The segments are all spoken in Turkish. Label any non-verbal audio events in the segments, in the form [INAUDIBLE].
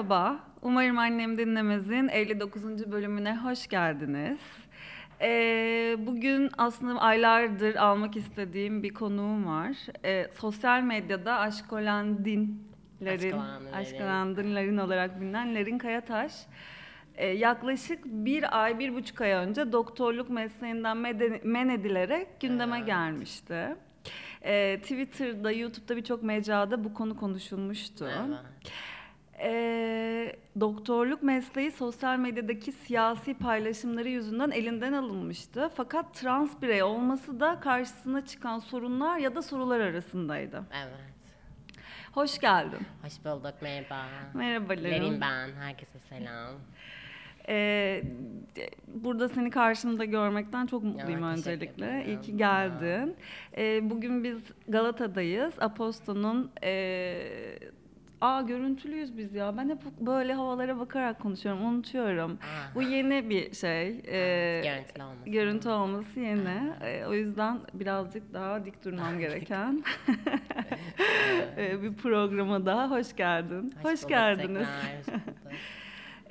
Merhaba, umarım annem dinlemez'in 59. bölümüne hoş geldiniz. Ee, bugün aslında aylardır almak istediğim bir konuğum var. Ee, sosyal medyada aşkolandinlerin, aşkolandinlerin olarak bilinen Lerin Kayataş. Ee, yaklaşık bir ay, bir buçuk ay önce doktorluk mesleğinden men edilerek gündeme Evet. gelmişti. Ee, Twitter'da, YouTube'da birçok mecrada bu konu konuşulmuştu. Evet. Ee, doktorluk mesleği sosyal medyadaki siyasi paylaşımları yüzünden elinden alınmıştı. Fakat trans birey olması da karşısına çıkan sorunlar ya da sorular arasındaydı. Evet. Hoş geldin. Hoş bulduk. Merhaba. Merhaba Lerin. Ben. Herkese selam. Ee, burada seni karşımda görmekten çok mutluyum Ya, öncelikle. İyi ki geldin. Ee, bugün biz Galata'dayız. Aposto'nun ee, Aa görüntülüyüz biz ya. Ben hep böyle havalara bakarak konuşuyorum. Unutuyorum. Aa. Bu yeni bir şey. Ee, Görüntülü olması. Görüntü olması yeni. Ee, o yüzden birazcık daha dik durmam gereken [LAUGHS] [LAUGHS] ee, bir programa daha hoş geldin. Hoş, bulduk geldiniz. tekrar, hoş. [LAUGHS]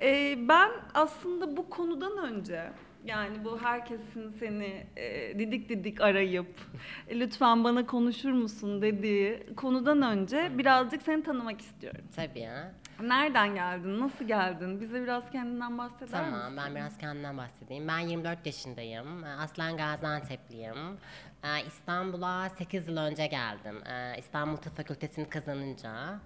Ee, ben aslında bu konudan önce yani bu herkesin seni e, didik didik arayıp "E, lütfen bana konuşur musun dediği konudan önce birazcık seni tanımak istiyorum. Tabii ya. Nereden geldin? Nasıl geldin? Bize biraz kendinden bahseder Tamam misin? ben biraz kendimden bahsedeyim. Ben 24 yaşındayım. Ee, Aslen Gaziantep'liyim. Ee, İstanbul'a 8 yıl önce geldim. İstanbul Tıp Fakültesini kazanınca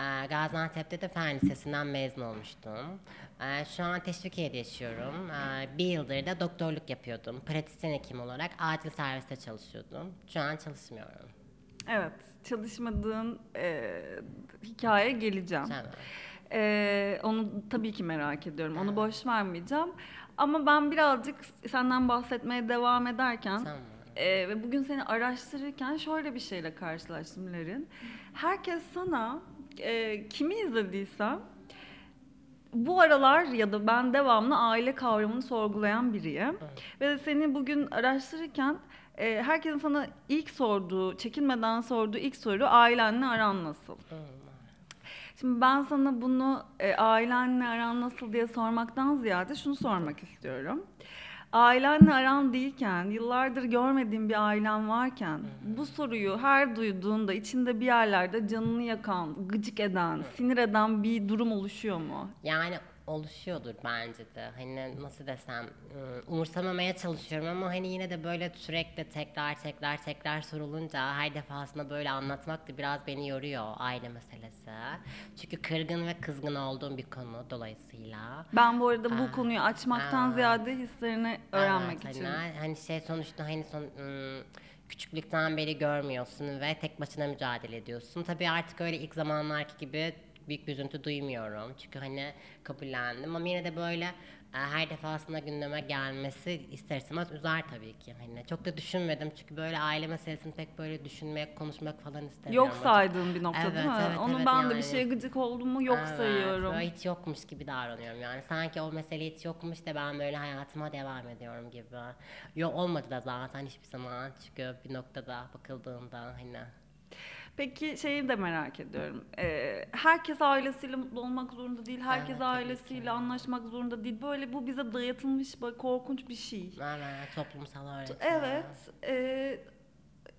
e, Gaziantep'te de Fen Lisesi'nden mezun olmuştum. Ee, Şu an Teşvikiye'de yaşıyorum. Ee, Bir yıldır da doktorluk yapıyordum. Pratisyen hekim olarak acil serviste çalışıyordum. Şu an çalışmıyorum. Evet, çalışmadığın e, hikayeye geleceğim. Tamam. Ee, onu tabii ki merak ediyorum. Onu boş vermeyeceğim. Ama ben birazcık senden bahsetmeye devam ederken Tamam. e, ve bugün seni araştırırken şöyle bir şeyle karşılaştım Lerin. Herkes sana e, kimi izlediysem bu aralar ya da ben devamlı aile kavramını sorgulayan biriyim. Ve seni bugün araştırırken e, herkesin sana ilk sorduğu, çekinmeden sorduğu ilk soru ailenle aran nasıl? Şimdi ben sana bunu e, ailenle aran nasıl diye sormaktan ziyade şunu sormak istiyorum. Ailenle aran değilken, yıllardır görmediğin bir ailen varken bu soruyu her duyduğunda içinde bir yerlerde canını yakan, gıcık eden, sinir eden bir durum oluşuyor mu? Yani oluşuyordur bence de. Hani nasıl desem ıı, umursamamaya çalışıyorum ama hani yine de böyle sürekli tekrar tekrar tekrar sorulunca her defasında böyle anlatmak da biraz beni yoruyor aile meselesi. Çünkü kırgın ve kızgın olduğum bir konu dolayısıyla. Ben bu arada bu Aa, konuyu açmaktan aa. ziyade hislerini öğrenmek Evet, için. Hani, hani şey sonuçta hani son, ım, küçüklükten beri görmüyorsun ve tek başına mücadele ediyorsun. Tabii artık öyle ilk zamanlarki gibi büyük bir üzüntü duymuyorum. Çünkü hani kabullendim ama yine de böyle e, her defasında gündeme gelmesi ister istemez üzer tabii ki. Hani çok da düşünmedim çünkü böyle aile meselesini pek böyle düşünmek, konuşmak falan istemiyorum. Yok saydığım bir nokta Evet, değil mi? evet, Onu evet ben de bir yani. şeye gıcık oldum mu yok Evet, sayıyorum. Böyle hiç yokmuş gibi davranıyorum yani. Sanki o mesele hiç yokmuş da ben böyle hayatıma devam ediyorum gibi. Yok olmadı da zaten hiçbir zaman. Çünkü bir noktada bakıldığında hani Peki şeyi de merak ediyorum. Ee, herkes ailesiyle mutlu olmak zorunda değil. Herkes Evet, ailesiyle ki. anlaşmak zorunda değil. Böyle bu bize dayatılmış korkunç bir şey. evet, toplumsal öğretim. Evet. e,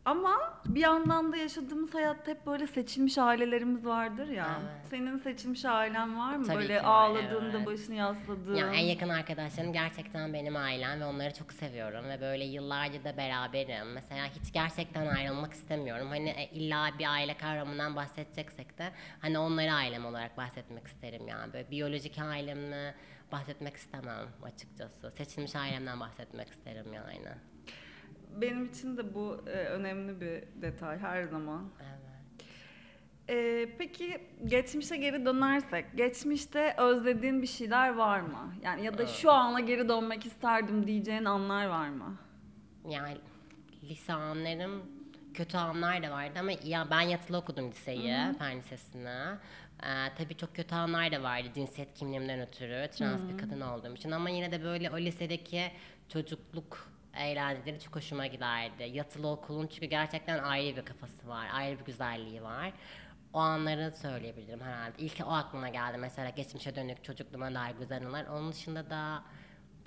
ama bir yandan da yaşadığımız hayatta hep böyle seçilmiş ailelerimiz vardır ya. Evet. Senin seçilmiş ailen var mı? Tabii böyle ki var, ağladığında evet. başını yasladığın. Ya en yakın arkadaşlarım gerçekten benim ailem ve onları çok seviyorum ve böyle yıllarca da beraberim. Mesela hiç gerçekten ayrılmak istemiyorum. Hani e, illa bir aile kavramından bahsedeceksek de hani onları ailem olarak bahsetmek isterim yani. Böyle biyolojik ailemle bahsetmek istemem açıkçası. Seçilmiş ailemden bahsetmek isterim yani. Benim için de bu e, önemli bir detay her zaman. Evet. Ee, peki geçmişe geri dönersek, geçmişte özlediğin bir şeyler var mı? Yani ya da şu ana geri dönmek isterdim diyeceğin anlar var mı? Yani lise anlarım kötü anlar da vardı ama ya ben yatılı okudum liseyi, fen lisesini. Ee, tabii çok kötü anlar da vardı cinsiyet kimliğimden ötürü, trans bir kadın olduğum için ama yine de böyle o lisedeki çocukluk eğlenceleri çok hoşuma giderdi. Yatılı okulun çünkü gerçekten ayrı bir kafası var, ayrı bir güzelliği var. O anları söyleyebilirim herhalde. İlk o aklıma geldi mesela geçmişe dönük çocukluğuma dair güzel anılar. Onun dışında da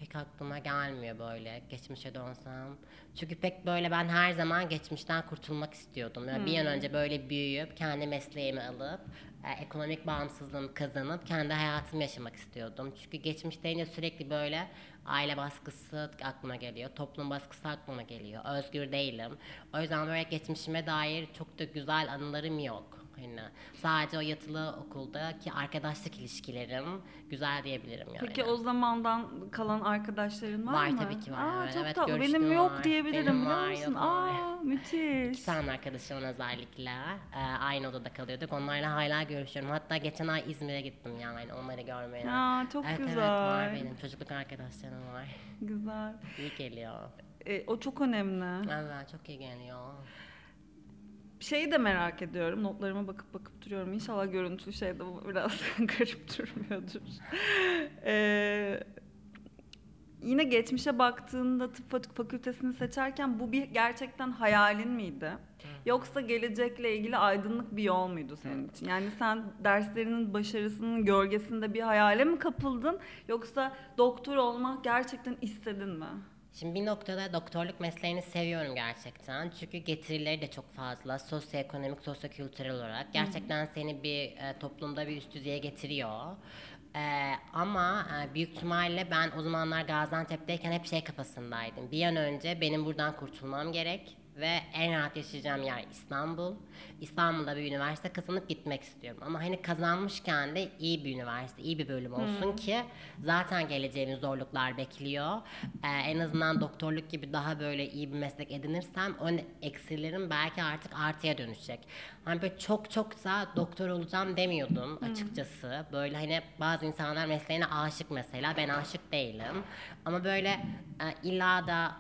pek aklıma gelmiyor böyle geçmişe dönsem. Çünkü pek böyle ben her zaman geçmişten kurtulmak istiyordum. Yani Bir an önce böyle büyüyüp kendi mesleğimi alıp e, ekonomik bağımsızlığımı kazanıp kendi hayatımı yaşamak istiyordum. Çünkü geçmiş deyince sürekli böyle aile baskısı aklıma geliyor, toplum baskısı aklıma geliyor. Özgür değilim. O yüzden böyle geçmişime dair çok da güzel anılarım yok. Hani sadece o yatılı okuldaki arkadaşlık ilişkilerim güzel diyebilirim yani. Peki o zamandan kalan arkadaşların var, Var mı? tabii ki var, Aa, evet. çok Evet, tatlı. Benim yok var. diyebilirim Benim biliyor var, musun? yok var. Aa [LAUGHS] müthiş. İki tane arkadaşımın özellikle e, aynı odada kalıyorduk. Onlarla hala görüşüyorum. Hatta geçen ay İzmir'e gittim yani onları görmeye. Aa, çok evet, güzel. Evet var benim çocukluk arkadaşlarım var. Güzel. İyi geliyor. E, o çok önemli. Evet çok iyi geliyor. Şeyi de merak ediyorum. Notlarıma bakıp bakıp duruyorum. İnşallah görüntülü şeyde biraz [LAUGHS] garip durmuyordur. [LAUGHS] Ee, yine geçmişe baktığında tıp fakü- fakültesini seçerken bu bir gerçekten hayalin miydi? Yoksa gelecekle ilgili aydınlık bir yol muydu senin için? Yani sen derslerinin başarısının gölgesinde bir hayale mi kapıldın? Yoksa doktor olmak gerçekten istedin mi? Şimdi bir noktada doktorluk mesleğini seviyorum gerçekten. Çünkü getirileri de çok fazla. Sosyoekonomik, sosyokültürel olarak. Gerçekten seni bir e, toplumda bir üst düzeye getiriyor. E, ama e, büyük ihtimalle ben o zamanlar Gaziantep'teyken hep şey kafasındaydım. Bir an önce benim buradan kurtulmam gerek ve en rahat yaşayacağım yer İstanbul. İstanbul'da bir üniversite kazanıp gitmek istiyorum. Ama hani kazanmışken de iyi bir üniversite, iyi bir bölüm olsun ki zaten geleceğini zorluklar bekliyor. Ee, en azından doktorluk gibi daha böyle iyi bir meslek edinirsem o eksilerim belki artık artıya dönüşecek. Hani böyle çok çok da doktor olacağım demiyordum açıkçası. Böyle hani bazı insanlar mesleğine aşık mesela. Ben aşık değilim. Ama böyle e, illa da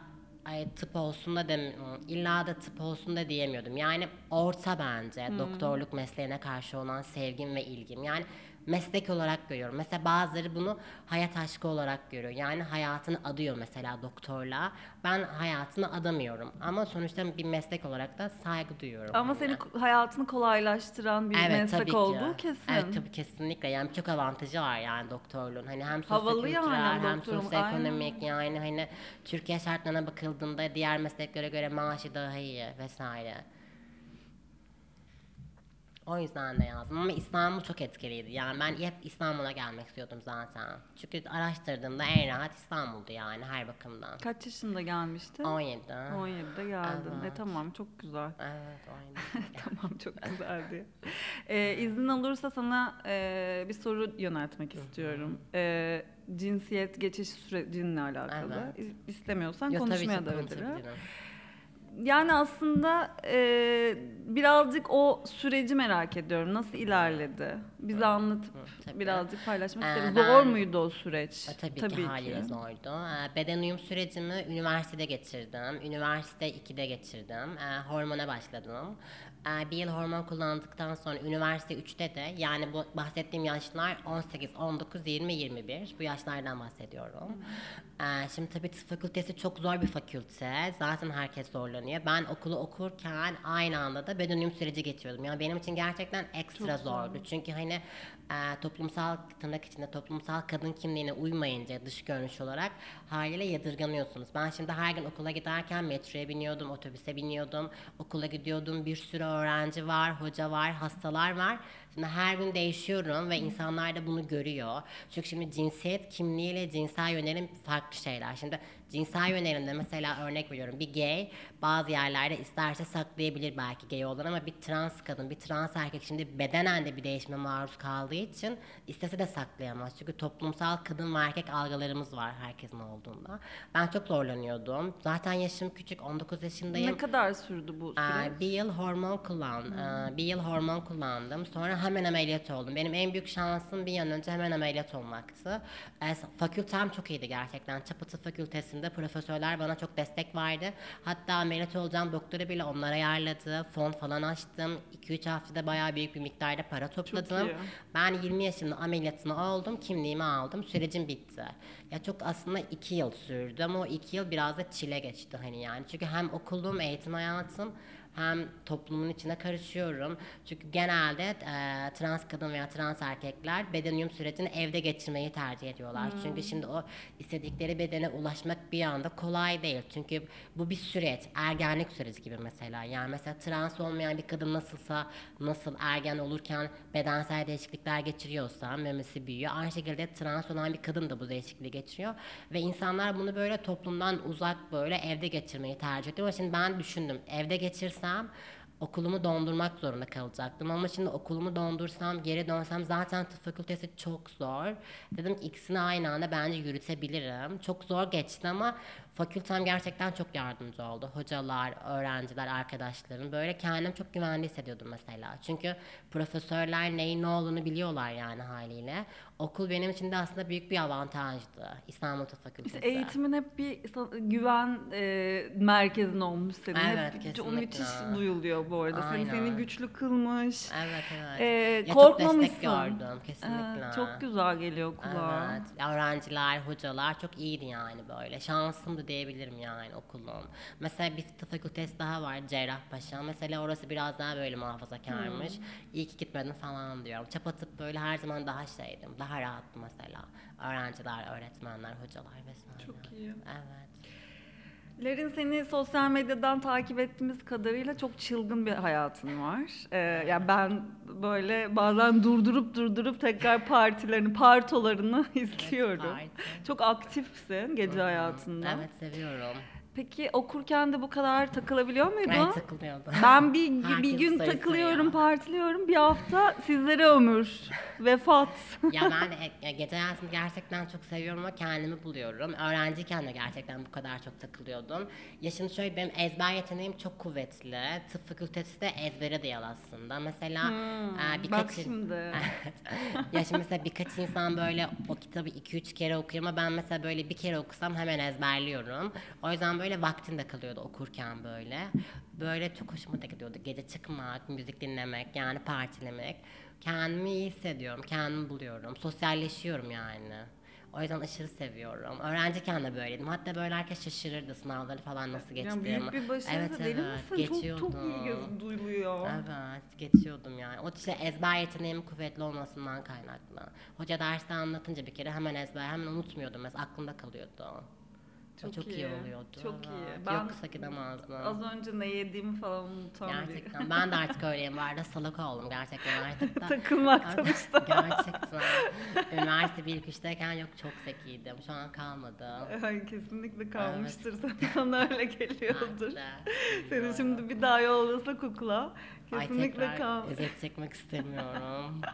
Ay, tıp olsun da dem illa da tıp olsun da diyemiyordum. Yani orta bence doktorluk mesleğine karşı olan sevgim ve ilgim. Yani meslek olarak görüyorum. Mesela bazıları bunu hayat aşkı olarak görüyor. Yani hayatını adıyor mesela doktorla. Ben hayatını adamıyorum. Ama sonuçta bir meslek olarak da saygı duyuyorum. Ama seni ko- hayatını kolaylaştıran bir Evet, meslek tabii ki. olduğu kesin. Evet tabii kesinlikle. Yani birçok avantajı var yani doktorluğun. Hani hem Havalı yani sosyokültürel hem sosyoekonomik yani hani Türkiye şartlarına bakıldığında diğer mesleklere göre maaşı daha iyi vesaire. O yüzden de yazdım ama İstanbul çok etkiliydi. Yani ben hep İstanbul'a gelmek istiyordum zaten. Çünkü araştırdığımda en rahat İstanbul'du yani her bakımdan. Kaç yaşında gelmiştin? 17. 17'de geldin. E Evet. tamam çok güzel. Evet 17. [LAUGHS] tamam çok güzeldi. Ee, iznin olursa sana e, bir soru yöneltmek istiyorum. Ee, cinsiyet geçiş sürecinle alakalı. Evet. İstemiyorsan Yo, konuşmaya da bilirim. Yani aslında e, birazcık o süreci merak ediyorum. Nasıl ilerledi? Bize anlatıp tabii. birazcık paylaşmak Ee, isteriz. ben- Zor muydu o süreç? E, Tabii, ki haliyle zordu. E, beden uyum sürecimi üniversitede geçirdim. Üniversite 2'de geçirdim. E, hormona başladım. E, bir yıl hormon kullandıktan sonra üniversite 3'te de yani bu bahsettiğim yaşlar 18, 19, 20, 21. Bu yaşlardan bahsediyorum. E, şimdi tabii tıp fakültesi çok zor bir fakülte. Zaten herkes zorlanıyor. Ben okulu okurken aynı anda da beden uyum süreci geçiyordum. Yani benim için gerçekten ekstra Çok zor. zordu. Çünkü hani e, toplumsal tırnak içinde toplumsal kadın kimliğine uymayınca dış görünüş olarak haliyle yadırganıyorsunuz. Ben şimdi her gün okula giderken metroya biniyordum, otobüse biniyordum, okula gidiyordum. Bir sürü öğrenci var, hoca var, hastalar var. Şimdi her gün değişiyorum ve insanlar da bunu görüyor. Çünkü şimdi cinsiyet kimliğiyle cinsel yönelim farklı şeyler. Şimdi cinsel yönelimde mesela örnek veriyorum bir gay bazı yerlerde isterse saklayabilir belki gay olan ama bir trans kadın, bir trans erkek şimdi bedenen de bir değişime maruz kaldığı için istese de saklayamaz. Çünkü toplumsal kadın ve erkek algılarımız var herkesin olduğunda. Ben çok zorlanıyordum. Zaten yaşım küçük 19 yaşındayım. Ne kadar sürdü bu süreç? Ee, bir yıl hormon kullan, ee, bir yıl hormon kullandım. Sonra hemen ameliyat oldum. Benim en büyük şansım bir an önce hemen ameliyat olmaktı. Ee, fakültem çok iyiydi gerçekten. Çapıtı fakültesinde profesörler bana çok destek verdi. Hatta ameliyat olacağım doktoru bile onlar ayarladı. Fon falan açtım. 2-3 haftada bayağı büyük bir miktarda para topladım. Ben 20 yaşında ameliyatını oldum, kimliğimi aldım, sürecim bitti. Ya çok aslında 2 yıl sürdü ama o 2 yıl biraz da çile geçti hani yani. Çünkü hem okulum, eğitim hayatım hem toplumun içine karışıyorum. Çünkü genelde e, trans kadın veya trans erkekler beden uyum sürecini evde geçirmeyi tercih ediyorlar. Çünkü şimdi o istedikleri bedene ulaşmak bir anda kolay değil. Çünkü bu bir süreç, ergenlik süreci gibi mesela. Yani mesela trans olmayan bir kadın nasılsa, nasıl ergen olurken bedensel değişiklikler geçiriyorsa, memesi büyüyor. Aynı şekilde trans olan bir kadın da bu değişikliği geçiriyor. Ve insanlar bunu böyle toplumdan uzak böyle evde geçirmeyi tercih ediyor. Ama Şimdi ben düşündüm, evde geçirsem okulumu dondurmak zorunda kalacaktım ama şimdi okulumu dondursam geri dönsem zaten tıp fakültesi çok zor. Dedim ki ikisini aynı anda bence yürütebilirim. Çok zor geçti ama fakültem gerçekten çok yardımcı oldu. Hocalar, öğrenciler, arkadaşlarım böyle kendim çok güvende hissediyordum mesela. Çünkü profesörler neyin ne olduğunu biliyorlar yani haliyle. Okul benim için de aslında büyük bir avantajdı. İstanbul Tıp Fakültesi. İşte eğitimin hep bir güven e, merkezin olmuş senin. Evet, hep, kesinlikle. O müthiş duyuluyor bu arada. Seni, Aynen. seni güçlü kılmış. Evet evet. Yatıp korkmamışsın. destek gördüm kesinlikle. Evet, çok güzel geliyor kulağa. Evet. Öğrenciler, hocalar çok iyiydi yani böyle. Şansımdı diyebilirim yani okulum. Mesela bir tıp fakültesi daha var Cerrahpaşa. Mesela orası biraz daha böyle muhafazakarmış. Hmm. İyi ki gitmedim falan diyorum. Çapa tıp böyle her zaman daha şeydim. Daha rahattım mesela. Öğrenciler, öğretmenler, hocalar vesaire. Çok iyi. Evet. Lerin seni sosyal medyadan takip ettiğimiz kadarıyla çok çılgın bir hayatın var. Ee, yani ben böyle bazen durdurup durdurup tekrar partilerini, partolarını [LAUGHS] izliyorum. parti. Çok aktifsin gece hayatında. Evet seviyorum. Peki okurken de bu kadar takılabiliyor muydun? Ben takılıyordum. Ben bir, bir Herkes gün takılıyorum, sayıyor. partiliyorum. Bir hafta sizlere ömür, [LAUGHS] vefat. ya ben e- e, gece hayatını gerçekten çok seviyorum ama kendimi buluyorum. Öğrenciyken de gerçekten bu kadar çok takılıyordum. Ya şimdi şöyle benim ezber yeteneğim çok kuvvetli. Tıp fakültesi de ezbere dayalı aslında. Mesela Hmm, e, birkaç... bak şimdi. [LAUGHS] Evet. ya şimdi mesela birkaç insan böyle o kitabı 2-3 kere okuyor ama ben mesela böyle bir kere okusam hemen ezberliyorum. O yüzden böyle vaktim de kalıyordu okurken böyle. Böyle çok hoşuma da gidiyordu. Gece çıkmak, müzik dinlemek, yani partilemek. Kendimi iyi hissediyorum, kendimi buluyorum. Sosyalleşiyorum yani. O yüzden aşırı seviyorum. Öğrenciyken de böyleydim. Hatta böyle herkes şaşırırdı sınavları falan nasıl Yani geçtiğimi. büyük bir başarı evet, deli evet, misin? Çok, çok iyi geçiyordum. göz duyuluyor. Evet, geçiyordum yani. O işte ezber yeteneğimin kuvvetli olmasından kaynaklı. Hoca derste anlatınca bir kere hemen ezber, hemen unutmuyordum. Mesela aklımda kalıyordu. Çok çok iyi, iyi, oluyordu. çok evet. iyi. Ben Yoksa gidemezdim. Az önce ne yediğimi falan unutan bir- Gerçekten. Ben de artık öyleyim. Bu arada salak oldum gerçekten artık da. Takılmaktan Evet, işte. Gerçekten. Üniversite 1 3'teyken yok çok zekiydim. Şu an kalmadı. Ay, kesinlikle kalmıştır sana, [LAUGHS] sana öyle geliyordur. Seni şimdi bir daha yollasak okula Ay kesinlikle tekrar kal. eziyet çekmek istemiyorum. [LAUGHS]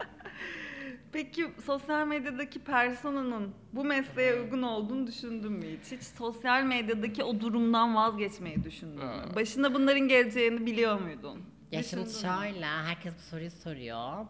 Peki sosyal medyadaki personanın bu mesleğe uygun olduğunu düşündün mü hiç? Hiç sosyal medyadaki o durumdan vazgeçmeyi düşündün mü? Hı. Başına bunların geleceğini biliyor muydun? Ya şimdi Düşündün mü? şöyle, herkes bu soruyu soruyor.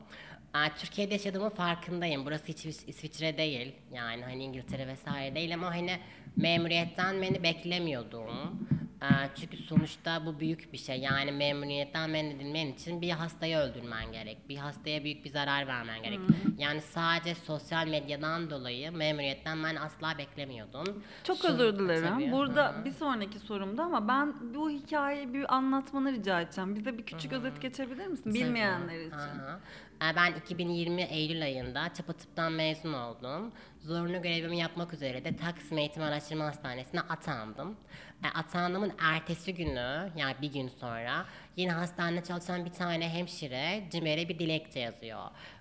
Aa, Türkiye'de yaşadığımın farkındayım. Burası hiç İs- İsviçre değil. Yani hani İngiltere vesaire değil ama hani memuriyetten beni beklemiyordum. Aa, çünkü sonuçta bu büyük bir şey. Yani memuriyetten men edilmen için bir hastayı öldürmen gerek. Bir hastaya büyük bir zarar vermen gerek. Yani sadece sosyal medyadan dolayı memuriyetten ben asla beklemiyordum. Çok Şu- özür dilerim. Tabii, Burada hı hı. bir sonraki sorumda ama ben bu hikayeyi bir anlatmanı rica edeceğim. Bize bir küçük özet geçebilir misin? Bilmeyenler Tabii. için. Aha. Ee, Ben 2020 Eylül ayında Çapa Tıp'tan mezun oldum. Zorunlu görevimi yapmak üzere de Taksim Eğitim Araştırma Hastanesi'ne atandım. Atandığımın ertesi günü yani bir gün sonra yine hastanede çalışan bir tane hemşire CİMER'e bir dilekçe yazıyor.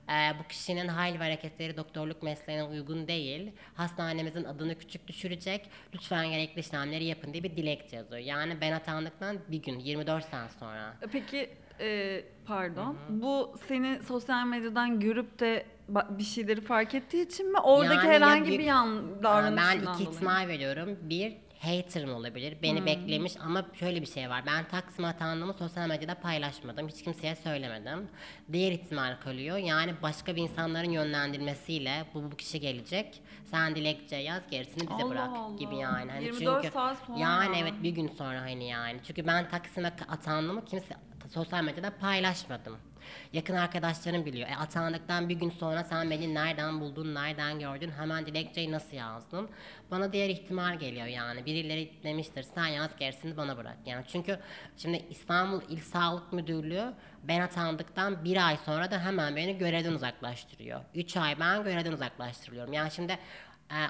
E, bu kişinin hal ve hareketleri doktorluk mesleğine uygun değil. Hastanemizin adını küçük düşürecek. Lütfen gerekli işlemleri yapın diye bir dilekçe yazıyor. Yani ben atandıktan bir gün 24 saat sonra. E, Peki e, pardon. Bu seni sosyal medyadan görüp de bir şeyleri fark ettiği için mi? Oradaki Yani ya herhangi büyük- bir yan Aa, davranışından Ben iki ihtimal veriyorum. Bir, hater'ım olabilir. Beni beklemiş ama şöyle bir şey var. Ben Taksim'e atandığımı sosyal medyada paylaşmadım. Hiç kimseye söylemedim. Diğer ihtimal kalıyor. Yani başka bir insanların yönlendirmesiyle bu, bu kişi gelecek. Sen dilekçe yaz gerisini bize Allah bırak Allah. gibi yani. Hani 24 çünkü, saat sonra. Yani evet bir gün sonra hani yani. Çünkü ben Taksim'e atandığımı kimse sosyal medyada paylaşmadım. Yakın arkadaşların biliyor. E, atandıktan bir gün sonra sen beni nereden buldun, nereden gördün, hemen dilekçeyi nasıl yazdın? Bana diğer ihtimal geliyor yani. Birileri demiştir sen yaz gerisini bana bırak. Yani çünkü şimdi İstanbul İl Sağlık Müdürlüğü ben atandıktan bir ay sonra da hemen beni görevden uzaklaştırıyor. Üç ay ben görevden uzaklaştırılıyorum. Yani şimdi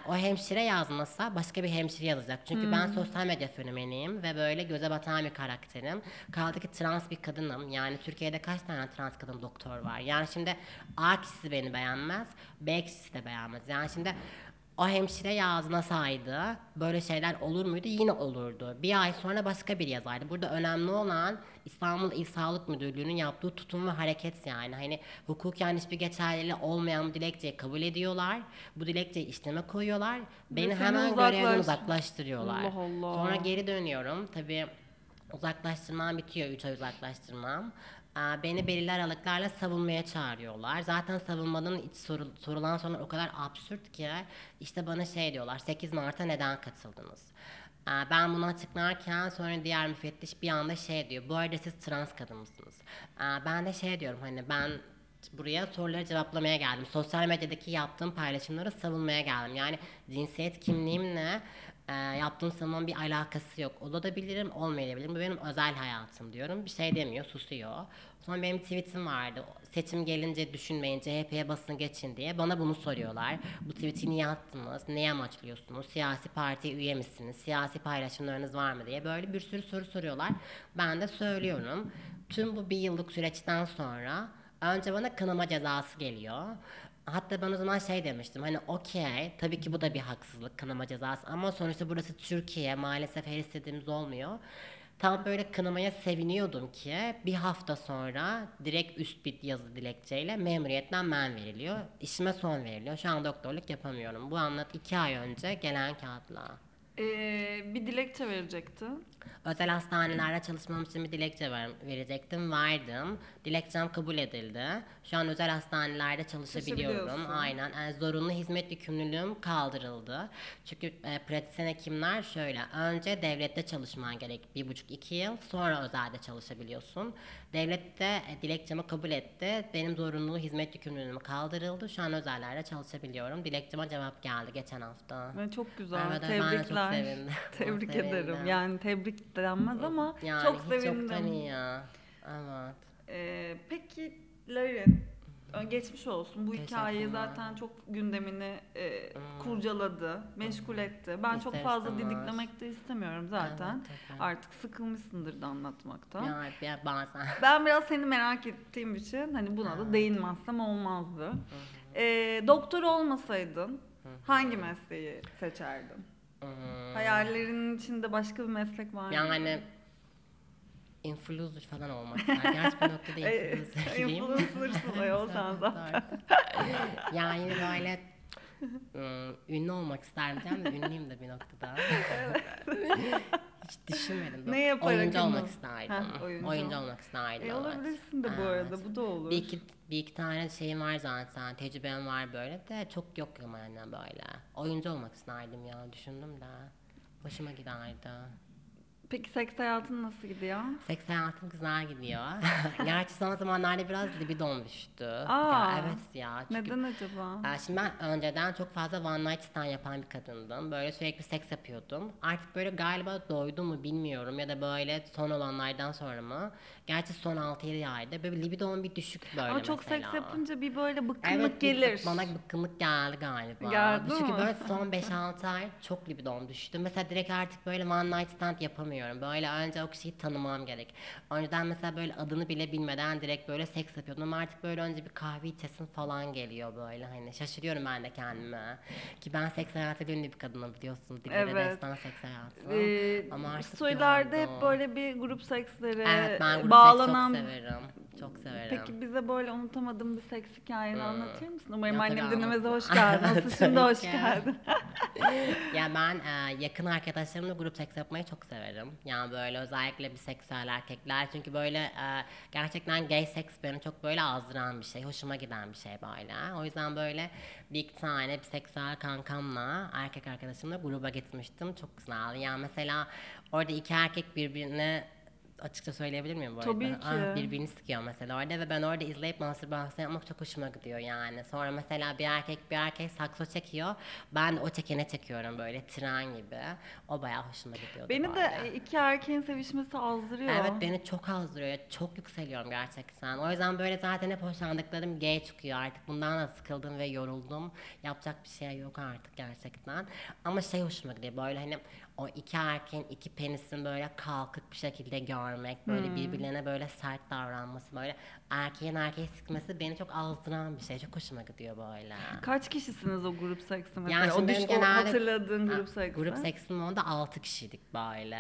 o hemşire yazmasa başka bir hemşire yazacak. Çünkü ben sosyal medya fenomeniyim ve böyle göze batan bir karakterim. Kaldı ki trans bir kadınım. Yani Türkiye'de kaç tane trans kadın doktor var? Yani şimdi A kişisi beni beğenmez, B kişisi de beğenmez. Yani şimdi o hemşire yazmasaydı böyle şeyler olur muydu? Yine olurdu. Bir ay sonra başka biri yazardı. Burada önemli olan İstanbul İl Sağlık Müdürlüğü'nün yaptığı tutum ve hareket yani. Hani hukuken hiçbir geçerliliği olmayan bu dilekçeyi kabul ediyorlar. Bu dilekçeyi işleme koyuyorlar. Beni seni hemen uzaklaş- görevden uzaklaştırıyorlar. Allah Allah. Sonra geri dönüyorum. Tabii uzaklaştırmam bitiyor. 3 ay uzaklaştırmam. Beni belirli aralıklarla savunmaya çağırıyorlar. Zaten savunmanın iç soru- sorulan sorular o kadar absürt ki işte bana şey diyorlar 8 Mart'a neden katıldınız? Ben bunu açıklarken sonra diğer müfettiş bir anda şey diyor. Bu arada siz trans kadın mısınız? Ben de şey diyorum hani ben buraya soruları cevaplamaya geldim. Sosyal medyadaki yaptığım paylaşımları savunmaya geldim. Yani cinsiyet kimliğimle e, yaptığım savunmanın bir alakası yok. Olabilirim, olmayabilirim. Bu benim özel hayatım diyorum. Bir şey demiyor, susuyor. Sonra benim tweetim vardı. Seçim gelince düşünmeyin, CHP'ye basın geçin diye. Bana bunu soruyorlar. Bu tweet'i niye attınız? Neye amaçlıyorsunuz? Siyasi parti üye misiniz? Siyasi paylaşımlarınız var mı diye. Böyle bir sürü soru soruyorlar. Ben de söylüyorum. Tüm bu bir yıllık süreçten sonra önce bana kınama cezası geliyor. Hatta ben o zaman şey demiştim hani okey tabii ki bu da bir haksızlık kınama cezası ama sonuçta burası Türkiye maalesef her istediğimiz olmuyor. Tam böyle kınamaya seviniyordum ki bir hafta sonra direkt üst bir yazı dilekçeyle memuriyetten men veriliyor. İşime son veriliyor. Şu an doktorluk yapamıyorum. Bu anlat iki ay önce gelen kağıtla. Ee, bir dilekçe verecekti. Özel hastanelerde çalışmam için bir dilekçe ver, verecektim. Verdim. Dilekçem kabul edildi. Şu an özel hastanelerde çalışabiliyorum. Çalışabiliyorsun. Aynen. Yani zorunlu hizmet yükümlülüğüm kaldırıldı. Çünkü e, pratisyen hekimler şöyle. Önce devlette çalışman gerek. Bir buçuk iki yıl. Sonra özelde çalışabiliyorsun. Devlet de e, dilekçemi kabul etti. Benim zorunlu hizmet yükümlülüğüm kaldırıldı. Şu an özellerde çalışabiliyorum. Dilekçeme cevap geldi geçen hafta. Ve çok güzel. Evet, evet, ben de çok Tebrikler. Sevindim. [LAUGHS] Tebrik Sevindim. ederim. Yani tebrik denmez ama Yani çok sevindim. yoktan iyi ya. Evet. Ee, peki Larin, geçmiş olsun. Bu hikaye Teşekkürler. zaten çok gündemini e, Hmm. kurcaladı, meşgul etti. Ben çok İster fazla istemez. didiklemek de istemiyorum zaten. Evet, evet. Artık sıkılmışsındır da anlatmaktan. Yani bir- bazen. [LAUGHS] Ben biraz seni merak ettiğim için hani buna da değinmezsem olmazdı. Ee, doktor olmasaydın hangi mesleği seçerdin? Hmm. Hayallerinin içinde başka bir meslek var mı? Yani influencer falan olmak. Gerçi bir noktada [LAUGHS] influencer'cıyım. Influencer'sın ayol [LAUGHS] sen zaten. yani böyle ım, ünlü olmak de ünlüyüm de bir noktada. [LAUGHS] Hiç düşünmedim. Ne yaparak Oyuncu olmak ol- isterdim. Heh, oyuncu oyuncu, ol- olmak isterdim. E, evet. olabilirsin de bu arada bu da olur. Bir iki, bir iki tane şeyim var zaten, tecrübem var böyle de çok yok yani böyle. Oyuncu olmak isterdim ya, düşündüm de. Hoşuma giderdi. Peki seks hayatın nasıl gidiyor? Seks hayatım güzel gidiyor. [LAUGHS] Gerçi son zamanlarda biraz libidom düştü. Aa, ya, evet ya. Çünkü Neden acaba? Ee, Şimdi ben önceden çok fazla one night stand yapan bir kadındım. Böyle sürekli seks yapıyordum. Artık böyle galiba doydum mu bilmiyorum ya da böyle son olanlardan sonra mı? Gerçi son 6-7 ayda böyle libidom bir düşük böyle Ama çok mesela. seks yapınca bir böyle bıkkınlık Evet, gelir. Bana bıkkınlık geldi galiba. Geldi Çünkü mi? böyle [LAUGHS] son 5-6 ay çok libidom düştü. Mesela direkt artık böyle one night stand yapamıyorum. Böyle önce o kişiyi tanımam gerek. Önceden mesela böyle adını bile bilmeden direkt böyle seks yapıyordum. Ama artık böyle önce bir kahve içesim falan geliyor böyle. Hani şaşırıyorum ben de kendime. Ki ben seks hayatıyla ünlü bir kadınım biliyorsun. Dillere Evet. destan seks hayatı. Ee, Ama artık storylarda hep böyle bir grup seksleri Evet ben grup bağlanan... seks çok severim. Çok severim. Peki bize böyle unutamadığım bir seks hikayeni Hmm. anlatır mısın? Umarım annem dinlemeze hoş geldin. Asıl [LAUGHS] şimdi hoş ki. geldin. [LAUGHS] ya ben e, yakın arkadaşlarımla grup seks yapmayı çok severim. Yani böyle özellikle biseksüel erkekler çünkü böyle e, gerçekten gay seks beni çok böyle azdıran bir şey, hoşuma giden bir şey böyle. O yüzden böyle bir iki tane biseksüel kankamla, erkek arkadaşımla gruba gitmiştim. Çok güzel. Yani mesela orada iki erkek birbirine açıkça söyleyebilir miyim bu arada? Tabii ki. Ah, birbirini sıkıyor mesela orada ve ben orada izleyip mastürbasyon yapmak çok hoşuma gidiyor yani. Sonra mesela bir erkek bir erkek sakso çekiyor. Ben o çekene çekiyorum böyle tren gibi. O bayağı hoşuma gidiyordu Beni de iki erkeğin sevişmesi azdırıyor. Evet beni çok azdırıyor. Çok yükseliyorum gerçekten. O yüzden böyle zaten hep hoşlandıklarım gay çıkıyor artık. Bundan da sıkıldım ve yoruldum. Yapacak bir şey yok artık gerçekten. Ama şey hoşuma gidiyor böyle hani o iki erkeğin iki penisin böyle kalkık bir şekilde görmek. Böyle birbirlerine böyle sert davranması. Böyle erkeğin erkeği sıkması beni çok azdıran bir şey. Çok hoşuma gidiyor böyle. Kaç kişisiniz o grup seksi mesela? Yani o, düş, o genelde- hatırladığın Ha, grup seksi. Grup seksim onda 6 kişiydik böyle.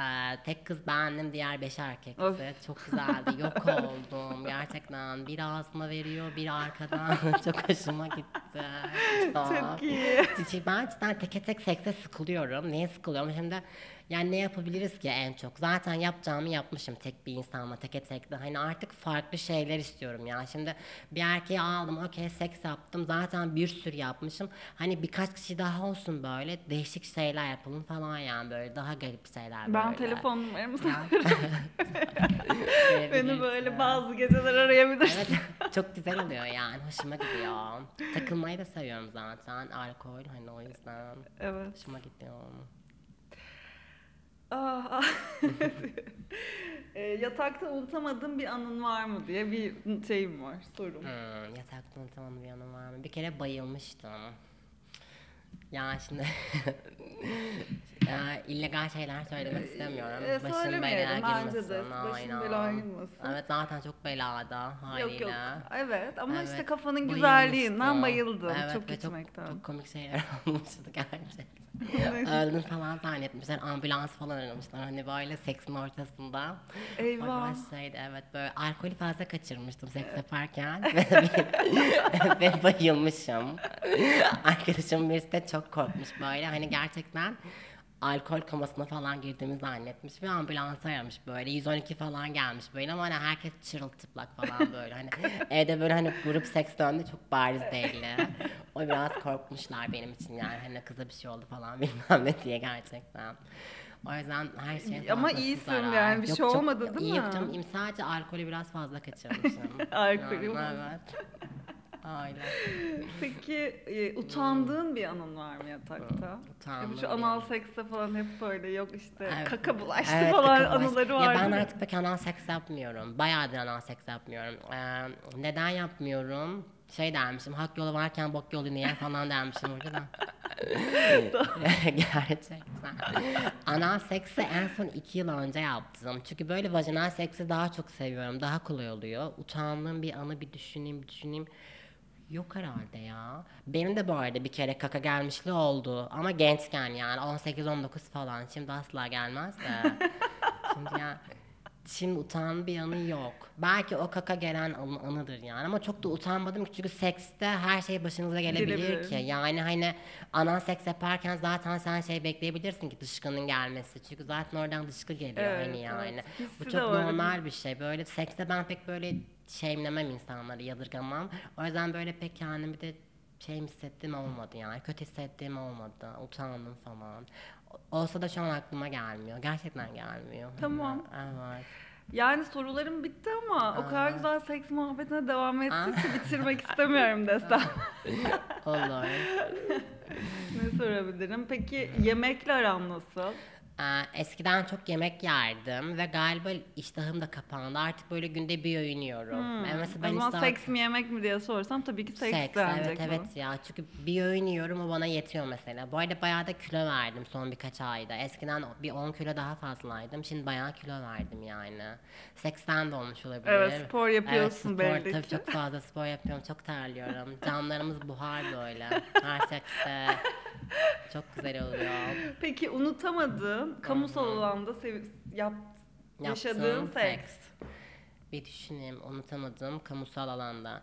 Ee, tek kız bendim, diğer 5 erkekti. Of. Çok güzeldi. Yok [LAUGHS] oldum gerçekten. Bir ağzıma veriyor, bir arkadan. [LAUGHS] çok hoşuma gitti. Çok iyi. Çiçeği ben cidden teke tek sekse sıkılıyorum. Neye sıkılıyorum? Şimdi yani ne yapabiliriz ki en çok? Zaten yapacağımı yapmışım tek bir insanla teke tekte. Hani artık farklı şeyler istiyorum ya. Şimdi bir erkeği aldım, okey seks yaptım. Zaten bir sürü yapmışım. Hani birkaç kişi daha olsun böyle. Değişik şeyler yapalım falan yani böyle. Daha garip şeyler Ben böyle. telefon numaramı Ya. [LAUGHS] Beni böyle bazı geceler arayabilirsin. Evet çok güzel oluyor yani hoşuma gidiyor. Takılmayı da seviyorum zaten alkol hani o yüzden Evet. hoşuma gidiyor. [LAUGHS] E, yatakta unutamadığın bir anın var mı diye bir şeyim var, sorum. Hmm, yatakta unutamadığım bir yanım var mı? Bir kere bayılmıştım. Ya şimdi [LAUGHS] ya, illegal şeyler söylemek istemiyorum. E, Başım söylemeyelim belaya bence de. girmesin. Başın aynen. belaya girmesin. Evet zaten çok belada haliyle. Yok yok. Evet ama işte Evet, kafanın bayılmıştım. güzelliğinden bayıldım. Evet, çok ve içmekten. Çok, çok komik şeyler [LAUGHS] olmuştu gerçekten. [LAUGHS] Öldüm falan zannetmişler. Ambulans falan aramışlar. Hani böyle seksin ortasında. Eyvah. Bayağı şeydi evet böyle alkolü fazla kaçırmıştım seks yaparken. ve, [LAUGHS] ve bayılmışım. Arkadaşım birisi de çok korkmuş böyle. Hani gerçekten alkol komasına falan girdiğimi zannetmiş ve ambulans aramış böyle 112 falan gelmiş böyle ama hani herkes çırılçıplak falan böyle hani [LAUGHS] evde böyle hani grup seks döndü çok bariz belli. O biraz korkmuşlar benim için yani hani kıza bir şey oldu falan [LAUGHS] bilmem ne diye gerçekten. O yüzden her şey Ama iyisin zarar. yani, bir şey çok- olmadı değil iyi mi? Yok canım, sadece alkolü biraz fazla kaçırmışım. [LAUGHS] Alkolü Yani. Evet. Öyle. Peki e, utandığın bir anın var mı yatakta? Bir şu anal sekste falan hep böyle yok işte Evet. kaka bulaştı Evet, falan kaka anıları Ya var. ben artık pek anal seks yapmıyorum. Bayağıdır anal seks yapmıyorum. Ee, neden yapmıyorum? Şey dermişim, hak yolu varken bok yolu niye falan dermişim orada da. [LAUGHS] [LAUGHS] Gerçekten. Anal seksi en son iki yıl önce yaptım. Çünkü böyle vajinal seksi daha çok seviyorum. Daha kolay oluyor. Utandığım bir anı bir düşüneyim, bir düşüneyim. Yok herhalde ya. Benim de bu arada bir kere kaka gelmişliği oldu. Ama gençken yani 18-19 falan. Şimdi asla gelmez de. [LAUGHS] Şimdi ya Şimdi utan bir yanı yok. Belki o kaka gelen anı, anıdır yani ama çok da utanmadım çünkü sekste her şey başınıza gelebilir Gelebilir. ki. Yani hani anal seks yaparken zaten sen şey bekleyebilirsin ki dışkının gelmesi. Çünkü zaten oradan dışkı geliyor Evet, hani yani. evet. Hissi Bu de çok normal bir şey. Böyle sekste ben pek böyle şeyimlemem insanları, yadırgamam. O yüzden böyle pek kendimi de şey hissettiğim olmadı yani. Kötü hissettiğim olmadı. Utandım falan. Olsa da şu an aklıma gelmiyor. Gerçekten gelmiyor. Tamam. Evet. Yani sorularım bitti ama o kadar Aa. güzel seks muhabbetine devam ettik Aa. ki bitirmek [LAUGHS] istemiyorum desem. Olur. [LAUGHS] ne sorabilirim? Peki yemekle aran nasıl? Ee, eskiden çok yemek yerdim ve galiba iştahım da kapandı. Artık böyle günde bir öğün yiyorum. Hmm. Yani mesela o ben zaman iştah- seks mi yemek mi diye sorsam tabii ki seks, Seks, evet bana. evet ya çünkü bir öğün yiyorum o bana yetiyor mesela. Bu arada bayağı da kilo verdim son birkaç ayda. Eskiden bir 10 kilo daha fazlaydım. Şimdi bayağı kilo verdim yani. Seksten de olmuş olabilir. Evet, spor yapıyorsun evet, spor, belli tabii çok fazla spor yapıyorum. Çok terliyorum. Camlarımız buhar böyle. Her sekste. [LAUGHS] Çok güzel oluyor. Peki unutamadığın, kamusal alanda sev- yap- yaşadığın seks. Bir düşüneyim unutamadım kamusal alanda.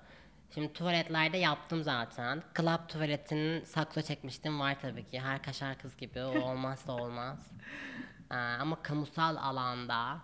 Şimdi tuvaletlerde yaptım zaten. Club tuvaletinin sakso çekmiştim var tabii ki. Her kaşar kız gibi o olmazsa olmaz. [LAUGHS] Ee, ama kamusal alanda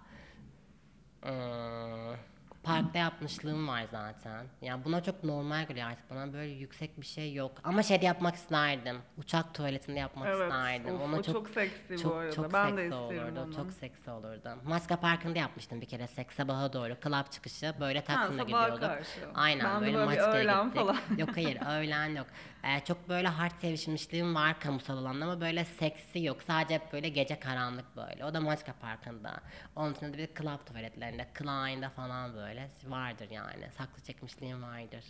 hmm, Parkta yapmışlığım var zaten. Yani buna çok normal geliyor artık. Bana böyle yüksek bir şey yok. Ama şeyde yapmak isterdim. Uçak tuvaletinde yapmak Evet. isterdim. Of, Ona o çok seksi bu çok, arada. Çok Ben de seksi isterim olurdu. onu. Çok seksi olurdu. Maska Parkı'nda yapmıştım bir kere seks sabaha doğru. Club çıkışı böyle Taksim'de sabaha gidiyorduk. karşı. Aynen Ben de böyle, böyle bir Maçka'ya öğlen gittik. falan. Yok hayır [LAUGHS] öğlen yok. Ee, çok böyle hard sevişmişliğim var kamusal alanda ama böyle seksi yok. Sadece hep böyle gece karanlık böyle. O da Maçka Parkı'nda. Onun dışında da bir club tuvaletlerinde, Klein'de falan böyle vardır yani. Saklı çekmişliğim vardır.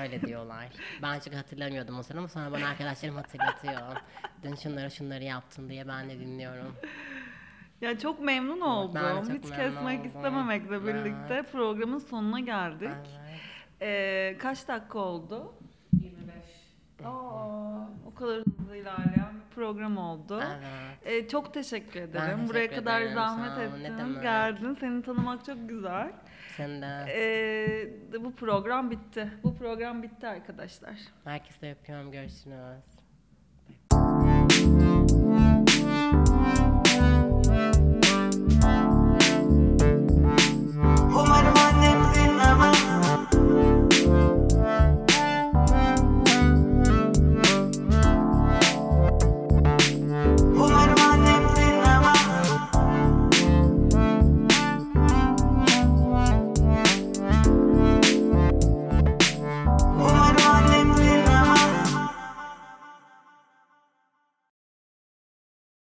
Öyle [LAUGHS] diyorlar. Ben çünkü hatırlamıyordum o sırada ama sonra bana arkadaşlarım hatırlatıyor. Dün şunları şunları yaptın diye ben de dinliyorum. Ya çok memnun oldum. ben çok Hiç memnun kesmek oldum. istememekle birlikte programın sonuna geldik. Evet. Ee, kaç dakika oldu? 25. Aa, o kadar hızlı ilerleyen bir program oldu. Evet. Ee, çok teşekkür ederim. teşekkür Buraya kadar ederim, zahmet sağ ol, ne ettin, demek. geldin. Seni tanımak çok güzel. Sen de. Ee, bu program bitti. Bu program bitti arkadaşlar. Herkese öpüyorum. Görüşürüz.